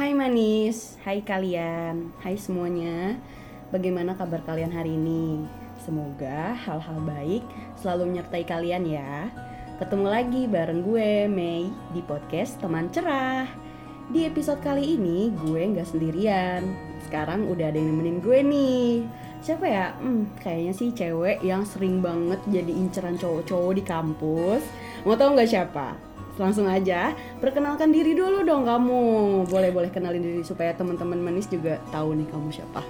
Hai manis, hai kalian, hai semuanya. Bagaimana kabar kalian hari ini? Semoga hal-hal baik selalu menyertai kalian ya. Ketemu lagi bareng gue, Mei, di podcast Teman Cerah. Di episode kali ini gue nggak sendirian. Sekarang udah ada yang nemenin gue nih. Siapa ya? Hmm, kayaknya sih cewek yang sering banget jadi inceran cowok-cowok di kampus. Mau tau nggak siapa? Langsung aja, perkenalkan diri dulu dong kamu. Boleh-boleh kenalin diri supaya teman-teman manis juga tahu nih kamu siapa.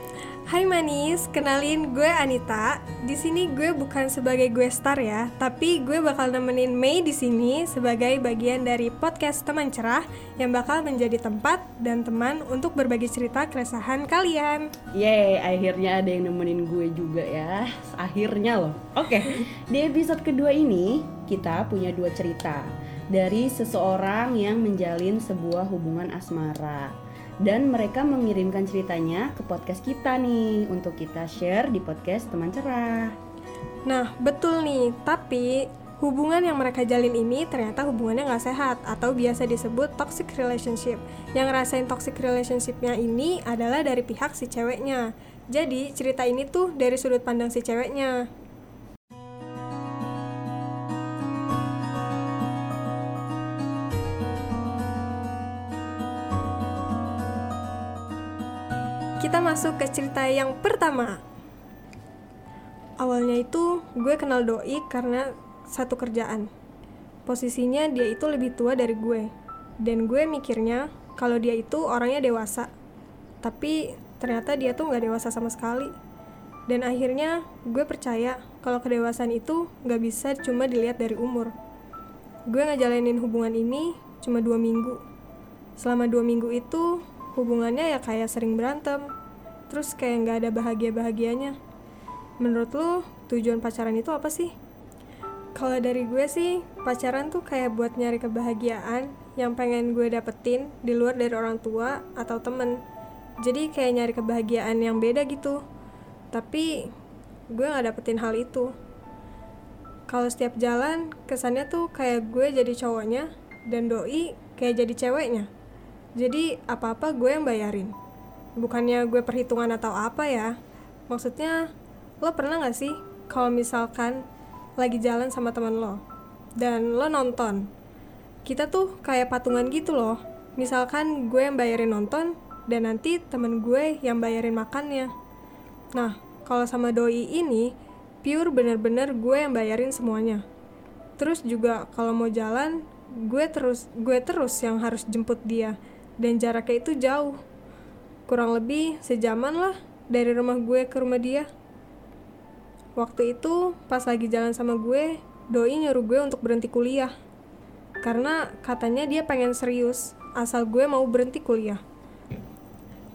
Hai manis, kenalin gue Anita. Di sini gue bukan sebagai gue star ya, tapi gue bakal nemenin Mei di sini sebagai bagian dari podcast teman cerah yang bakal menjadi tempat dan teman untuk berbagi cerita keresahan kalian. Yeay, akhirnya ada yang nemenin gue juga ya. Akhirnya loh. Oke, di episode kedua ini kita punya dua cerita dari seseorang yang menjalin sebuah hubungan asmara dan mereka mengirimkan ceritanya ke podcast kita nih untuk kita share di podcast teman cerah. Nah, betul nih, tapi hubungan yang mereka jalin ini ternyata hubungannya nggak sehat atau biasa disebut toxic relationship. Yang ngerasain toxic relationshipnya ini adalah dari pihak si ceweknya. Jadi cerita ini tuh dari sudut pandang si ceweknya. Kita masuk ke cerita yang pertama. Awalnya itu gue kenal Doi karena satu kerjaan. Posisinya dia itu lebih tua dari gue. Dan gue mikirnya kalau dia itu orangnya dewasa. Tapi ternyata dia tuh nggak dewasa sama sekali. Dan akhirnya gue percaya kalau kedewasaan itu nggak bisa cuma dilihat dari umur. Gue ngejalanin hubungan ini cuma dua minggu. Selama dua minggu itu hubungannya ya kayak sering berantem. Terus kayak nggak ada bahagia bahagianya menurut lu tujuan pacaran itu apa sih? Kalau dari gue sih pacaran tuh kayak buat nyari kebahagiaan yang pengen gue dapetin di luar dari orang tua atau temen. Jadi kayak nyari kebahagiaan yang beda gitu. Tapi gue nggak dapetin hal itu. Kalau setiap jalan kesannya tuh kayak gue jadi cowoknya dan doi kayak jadi ceweknya jadi apa-apa gue yang bayarin. Bukannya gue perhitungan atau apa ya. Maksudnya lo pernah gak sih kalau misalkan lagi jalan sama teman lo dan lo nonton. Kita tuh kayak patungan gitu loh. Misalkan gue yang bayarin nonton dan nanti temen gue yang bayarin makannya. Nah, kalau sama doi ini pure bener-bener gue yang bayarin semuanya. Terus juga kalau mau jalan, gue terus gue terus yang harus jemput dia dan jaraknya itu jauh. Kurang lebih sejaman lah dari rumah gue ke rumah dia. Waktu itu pas lagi jalan sama gue, doi nyuruh gue untuk berhenti kuliah. Karena katanya dia pengen serius, asal gue mau berhenti kuliah.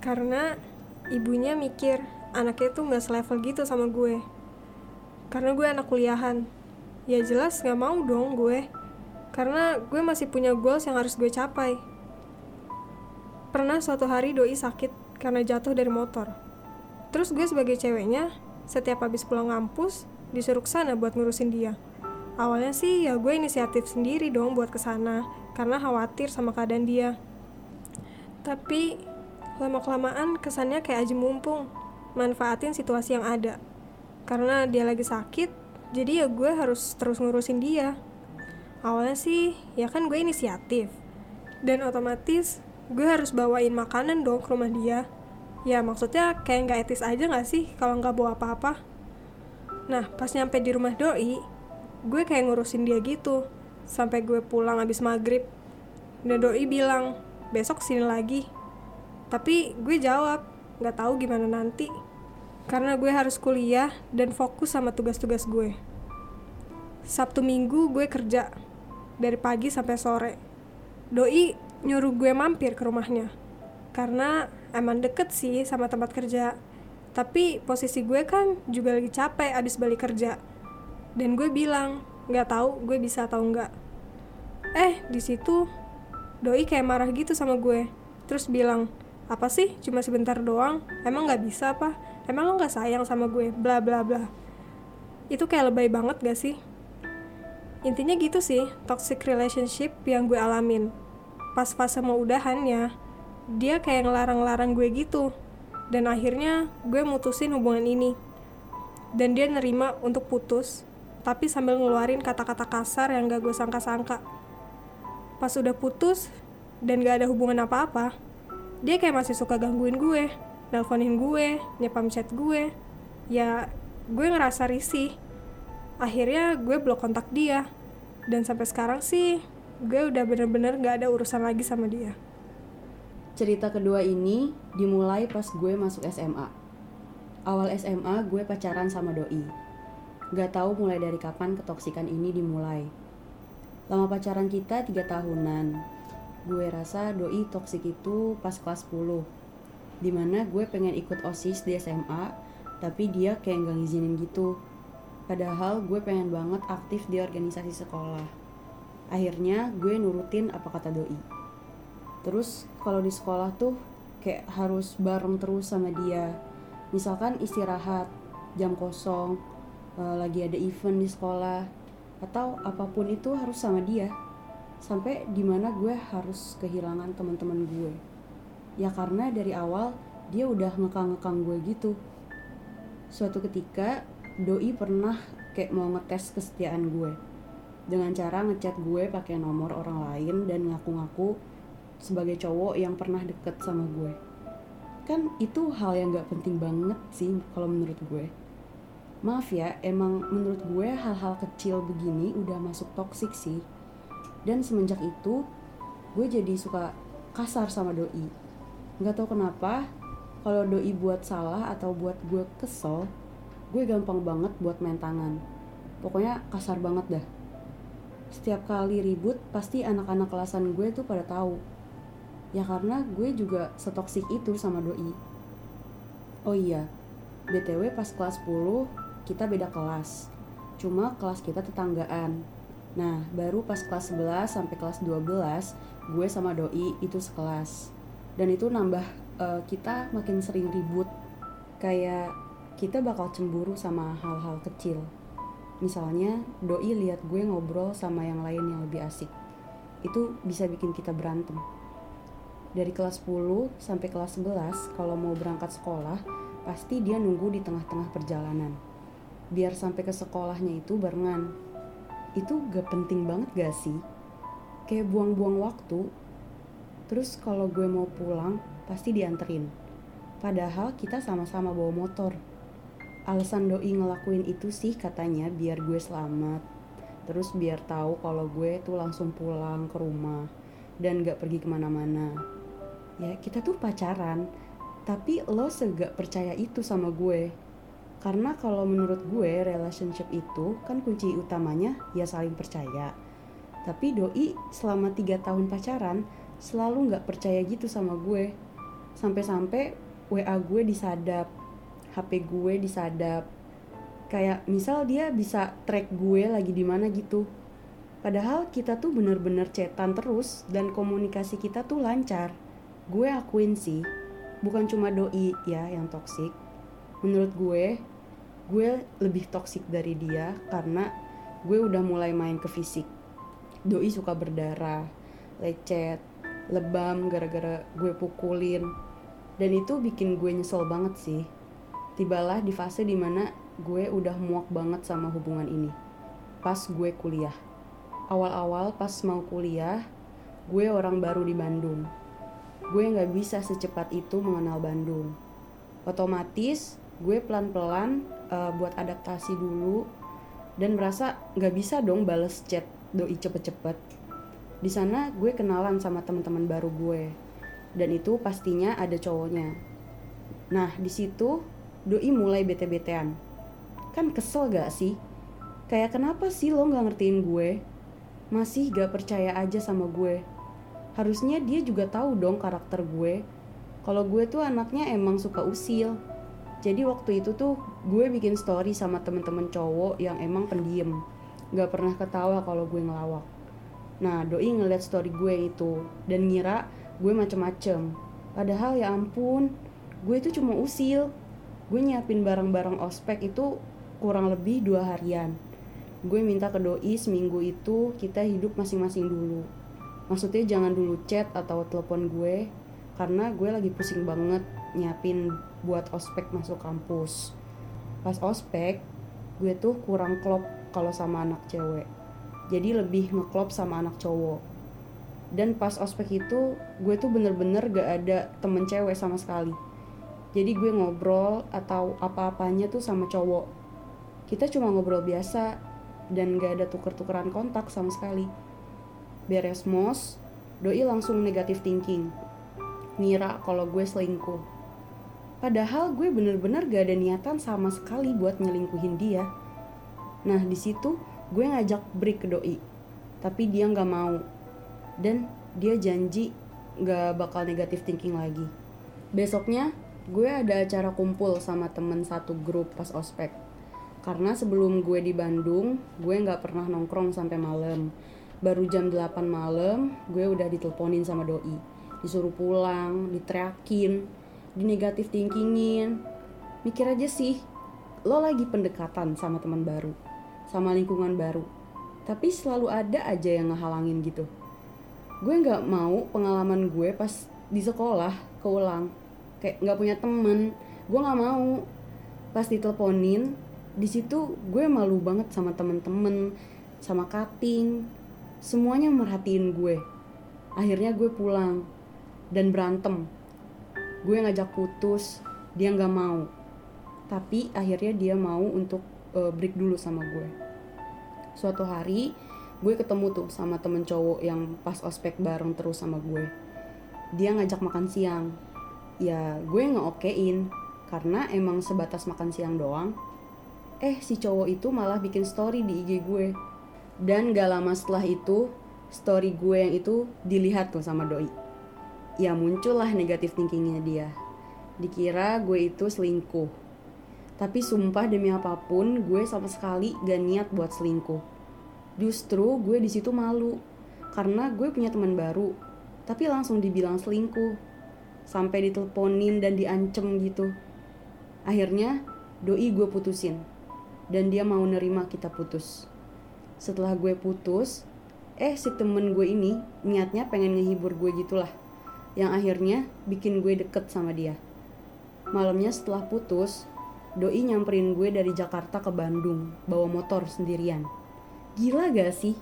Karena ibunya mikir anaknya tuh gak selevel gitu sama gue. Karena gue anak kuliahan. Ya jelas gak mau dong gue. Karena gue masih punya goals yang harus gue capai. Pernah suatu hari doi sakit karena jatuh dari motor. Terus gue sebagai ceweknya, setiap habis pulang ngampus, disuruh ke sana buat ngurusin dia. Awalnya sih ya gue inisiatif sendiri dong buat ke sana karena khawatir sama keadaan dia. Tapi lama-kelamaan kesannya kayak aja mumpung, manfaatin situasi yang ada. Karena dia lagi sakit, jadi ya gue harus terus ngurusin dia. Awalnya sih ya kan gue inisiatif. Dan otomatis gue harus bawain makanan dong ke rumah dia. Ya maksudnya kayak nggak etis aja nggak sih kalau nggak bawa apa-apa? Nah pas nyampe di rumah doi gue kayak ngurusin dia gitu. Sampai gue pulang abis maghrib. Dan doi bilang besok sini lagi. Tapi gue jawab nggak tahu gimana nanti. Karena gue harus kuliah dan fokus sama tugas-tugas gue. Sabtu Minggu gue kerja dari pagi sampai sore. Doi nyuruh gue mampir ke rumahnya. Karena emang deket sih sama tempat kerja. Tapi posisi gue kan juga lagi capek abis balik kerja. Dan gue bilang nggak tahu gue bisa atau enggak eh di situ doi kayak marah gitu sama gue. Terus bilang apa sih? Cuma sebentar doang? Emang nggak bisa apa emang lo nggak sayang sama gue? Bla bla bla. Itu kayak lebay banget gak sih? Intinya gitu sih toxic relationship yang gue alamin pas fase mau udahannya dia kayak ngelarang-larang gue gitu. Dan akhirnya gue mutusin hubungan ini. Dan dia nerima untuk putus tapi sambil ngeluarin kata-kata kasar yang gak gue sangka-sangka. Pas udah putus dan gak ada hubungan apa-apa dia kayak masih suka gangguin gue nelponin gue nyepam chat gue. Ya gue ngerasa risih. Akhirnya gue blok kontak dia. Dan sampai sekarang sih gue udah bener-bener gak ada urusan lagi sama dia Cerita kedua ini dimulai pas gue masuk SMA. Awal SMA gue pacaran sama doi. Gak tahu mulai dari kapan ketoksikan ini dimulai. Lama pacaran kita tiga tahunan. Gue rasa doi toksik itu pas kelas 10. Di mana gue pengen ikut OSIS di SMA, tapi dia kayak gak ngizinin gitu. Padahal gue pengen banget aktif di organisasi sekolah. Akhirnya gue nurutin apa kata doi. Terus kalau di sekolah tuh kayak harus bareng terus sama dia. Misalkan istirahat jam kosong uh, lagi ada event di sekolah atau apa pun itu harus sama dia. Sampai di mana gue harus kehilangan teman-teman gue. Ya karena dari awal dia udah ngekang-ngekang gue gitu. Suatu ketika doi pernah kayak mau ngetes kesetiaan gue dengan cara ngechat gue pakai nomor orang lain dan ngaku-ngaku sebagai cowok yang pernah deket sama gue. Kan itu hal yang gak penting banget sih kalau menurut gue. Maaf ya emang menurut gue hal-hal kecil begini udah masuk toksik sih. Dan semenjak itu gue jadi suka kasar sama doi. Nggak tahu kenapa kalau doi buat salah atau buat gue kesel gue gampang banget buat main tangan. Pokoknya kasar banget dah setiap kali ribut pasti anak-anak kelasan gue tuh pada tahu. Ya karena gue juga setoksik itu sama doi. Oh iya btw pas kelas 10 kita beda kelas. Cuma kelas kita tetanggaan. Nah baru pas kelas 11 sampai kelas 12 gue sama doi itu sekelas. Dan itu nambah uh, kita makin sering ribut. Kayak kita bakal cemburu sama hal-hal kecil misalnya doi lihat gue ngobrol sama yang lain yang lebih asik. Itu bisa bikin kita berantem. Dari kelas 10 sampai kelas 11 kalau mau berangkat sekolah pasti dia nunggu di tengah-tengah perjalanan. Biar sampai ke sekolahnya itu barengan. Itu gak penting banget gak sih? Kayak buang-buang waktu. Terus kalau gue mau pulang pasti dianterin. Padahal kita sama-sama bawa motor alasan doi ngelakuin itu sih katanya biar gue selamat. Terus biar tahu kalau gue tuh langsung pulang ke rumah dan gak pergi ke mana-mana. Ya kita tuh pacaran tapi lo segak percaya itu sama gue. Karena kalau menurut gue relationship itu kan kunci utamanya ya saling percaya. Tapi doi selama tiga tahun pacaran selalu nggak percaya gitu sama gue. Sampai-sampai WA gue disadap HP gue disadap. Kayak misal dia bisa track gue lagi di mana gitu. Padahal kita tuh bener-bener cetan terus dan komunikasi kita tuh lancar. Gue akuin sih bukan cuma doi ya yang toksik menurut gue gue lebih toksik dari dia karena gue udah mulai main ke fisik. Doi suka berdarah lecet lebam gara-gara gue pukulin. Dan itu bikin gue nyesel banget sih tibalah di fase di mana gue udah muak banget sama hubungan ini pas gue kuliah awal-awal pas mau kuliah gue orang baru di Bandung gue nggak bisa secepat itu mengenal Bandung. Otomatis gue pelan-pelan uh, buat adaptasi dulu dan merasa nggak bisa dong bales chat doi cepet-cepet. Di sana gue kenalan sama teman-teman baru gue dan itu pastinya ada cowoknya. Nah di situ doi mulai bete-betean. Kan kesel gak sih? Kayak kenapa sih lo nggak ngertiin gue? Masih gak percaya aja sama gue. Harusnya dia juga tahu dong karakter gue. Kalau gue tuh anaknya emang suka usil. Jadi waktu itu tuh gue bikin story sama temen-temen cowok yang emang pendiem gak pernah ketawa kalau gue ngelawak. Nah doi ngeliat story gue itu dan ngira gue macem-macem. Padahal ya ampun gue itu cuma usil gue nyiapin barang-barang ospek itu kurang lebih dua harian. Gue minta ke doi seminggu itu kita hidup masing-masing dulu. Maksudnya jangan dulu chat atau telepon gue karena gue lagi pusing banget nyiapin buat ospek masuk kampus. Pas ospek gue tuh kurang klop kalau sama anak cewek. Jadi lebih ngeklop sama anak cowok. Dan pas ospek itu gue tuh bener-bener gak ada temen cewek sama sekali jadi gue ngobrol atau apa-apanya tuh sama cowok. Kita cuma ngobrol biasa dan gak ada tuker-tukeran kontak sama sekali. Beres mos doi langsung negatif thinking. Ngira kalau gue selingkuh. Padahal gue bener-bener gak ada niatan sama sekali buat nyelingkuhin dia. Nah di situ gue ngajak break ke doi tapi dia nggak mau. Dan dia janji gak bakal negatif thinking lagi. Besoknya gue ada acara kumpul sama temen satu grup pas ospek. Karena sebelum gue di Bandung gue nggak pernah nongkrong sampai malam. Baru jam 8 malam gue udah diteleponin sama doi. Disuruh pulang diteriakin di negatif thinkingin. Mikir aja sih lo lagi pendekatan sama teman baru sama lingkungan baru. Tapi selalu ada aja yang ngehalangin gitu. Gue nggak mau pengalaman gue pas di sekolah keulang kayak nggak punya temen gue nggak mau. Pas diteleponin di situ gue malu banget sama temen-temen sama cutting. Semuanya merhatiin gue. Akhirnya gue pulang dan berantem. Gue ngajak putus dia nggak mau. Tapi akhirnya dia mau untuk uh, break dulu sama gue. Suatu hari gue ketemu tuh sama temen cowok yang pas ospek bareng terus sama gue. Dia ngajak makan siang ya gue ngeokein karena emang sebatas makan siang doang eh si cowok itu malah bikin story di IG gue. Dan gak lama setelah itu story gue yang itu dilihat tuh sama doi. Ya muncullah negatif thinkingnya dia. Dikira gue itu selingkuh. Tapi sumpah demi apa pun gue sama sekali gak niat buat selingkuh. Justru gue di situ malu. Karena gue punya teman baru. Tapi langsung dibilang selingkuh sampai diteleponin dan diancem gitu akhirnya doi gue putusin dan dia mau nerima kita putus setelah gue putus eh si temen gue ini niatnya pengen ngehibur gue gitulah yang akhirnya bikin gue deket sama dia. Malamnya setelah putus, Doi nyamperin gue dari Jakarta ke Bandung, bawa motor sendirian. Gila gak sih?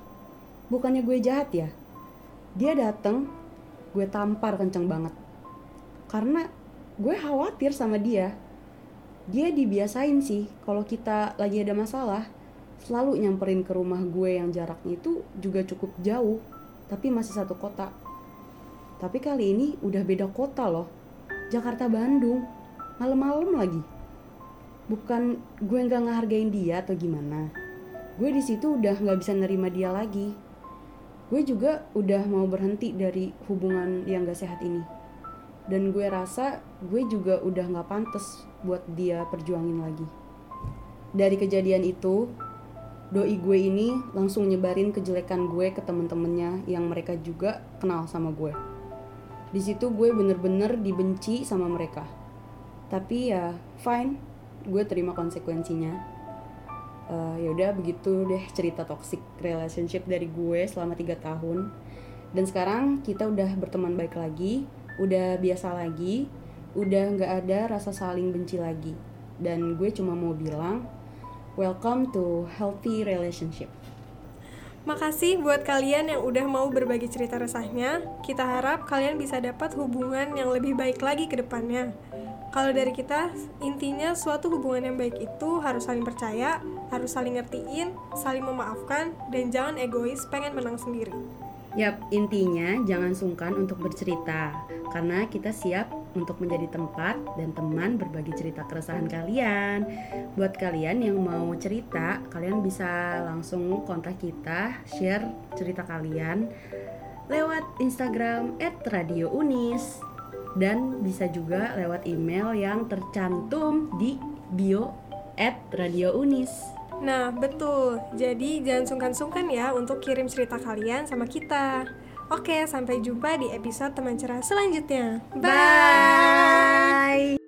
Bukannya gue jahat ya? Dia dateng, gue tampar kenceng banget. Karena gue khawatir sama dia. Dia dibiasain sih, kalau kita lagi ada masalah, selalu nyamperin ke rumah gue yang jaraknya itu juga cukup jauh, tapi masih satu kota tapi kali ini udah beda kota loh. Jakarta Bandung. Malam-malam lagi. Bukan gue nggak ngehargain dia atau gimana. Gue di situ udah nggak bisa nerima dia lagi. Gue juga udah mau berhenti dari hubungan yang gak sehat ini. Dan gue rasa gue juga udah gak pantas buat dia perjuangin lagi. Dari kejadian itu, doi gue ini langsung nyebarin kejelekan gue ke temen-temennya yang mereka juga kenal sama gue. Di situ gue bener-bener dibenci sama mereka. Tapi ya fine. Gue terima konsekuensinya. Uh, ya udah begitu deh cerita toxic relationship dari gue selama tiga tahun. Dan sekarang kita udah berteman baik lagi udah biasa lagi udah nggak ada rasa saling benci lagi dan gue cuma mau bilang welcome to healthy relationship Makasih buat kalian yang udah mau berbagi cerita resahnya. Kita harap kalian bisa dapat hubungan yang lebih baik lagi ke depannya. Kalau dari kita, intinya suatu hubungan yang baik itu harus saling percaya, harus saling ngertiin, saling memaafkan, dan jangan egois pengen menang sendiri. Yap, intinya jangan sungkan untuk bercerita, karena kita siap untuk menjadi tempat dan teman berbagi cerita keresahan kalian. Buat kalian yang mau cerita, kalian bisa langsung kontak kita, share cerita kalian lewat Instagram @radiounis dan bisa juga lewat email yang tercantum di bio @radiounis. Nah, betul. Jadi jangan sungkan-sungkan ya untuk kirim cerita kalian sama kita. Oke, sampai jumpa di episode teman cerah selanjutnya. Bye. Bye.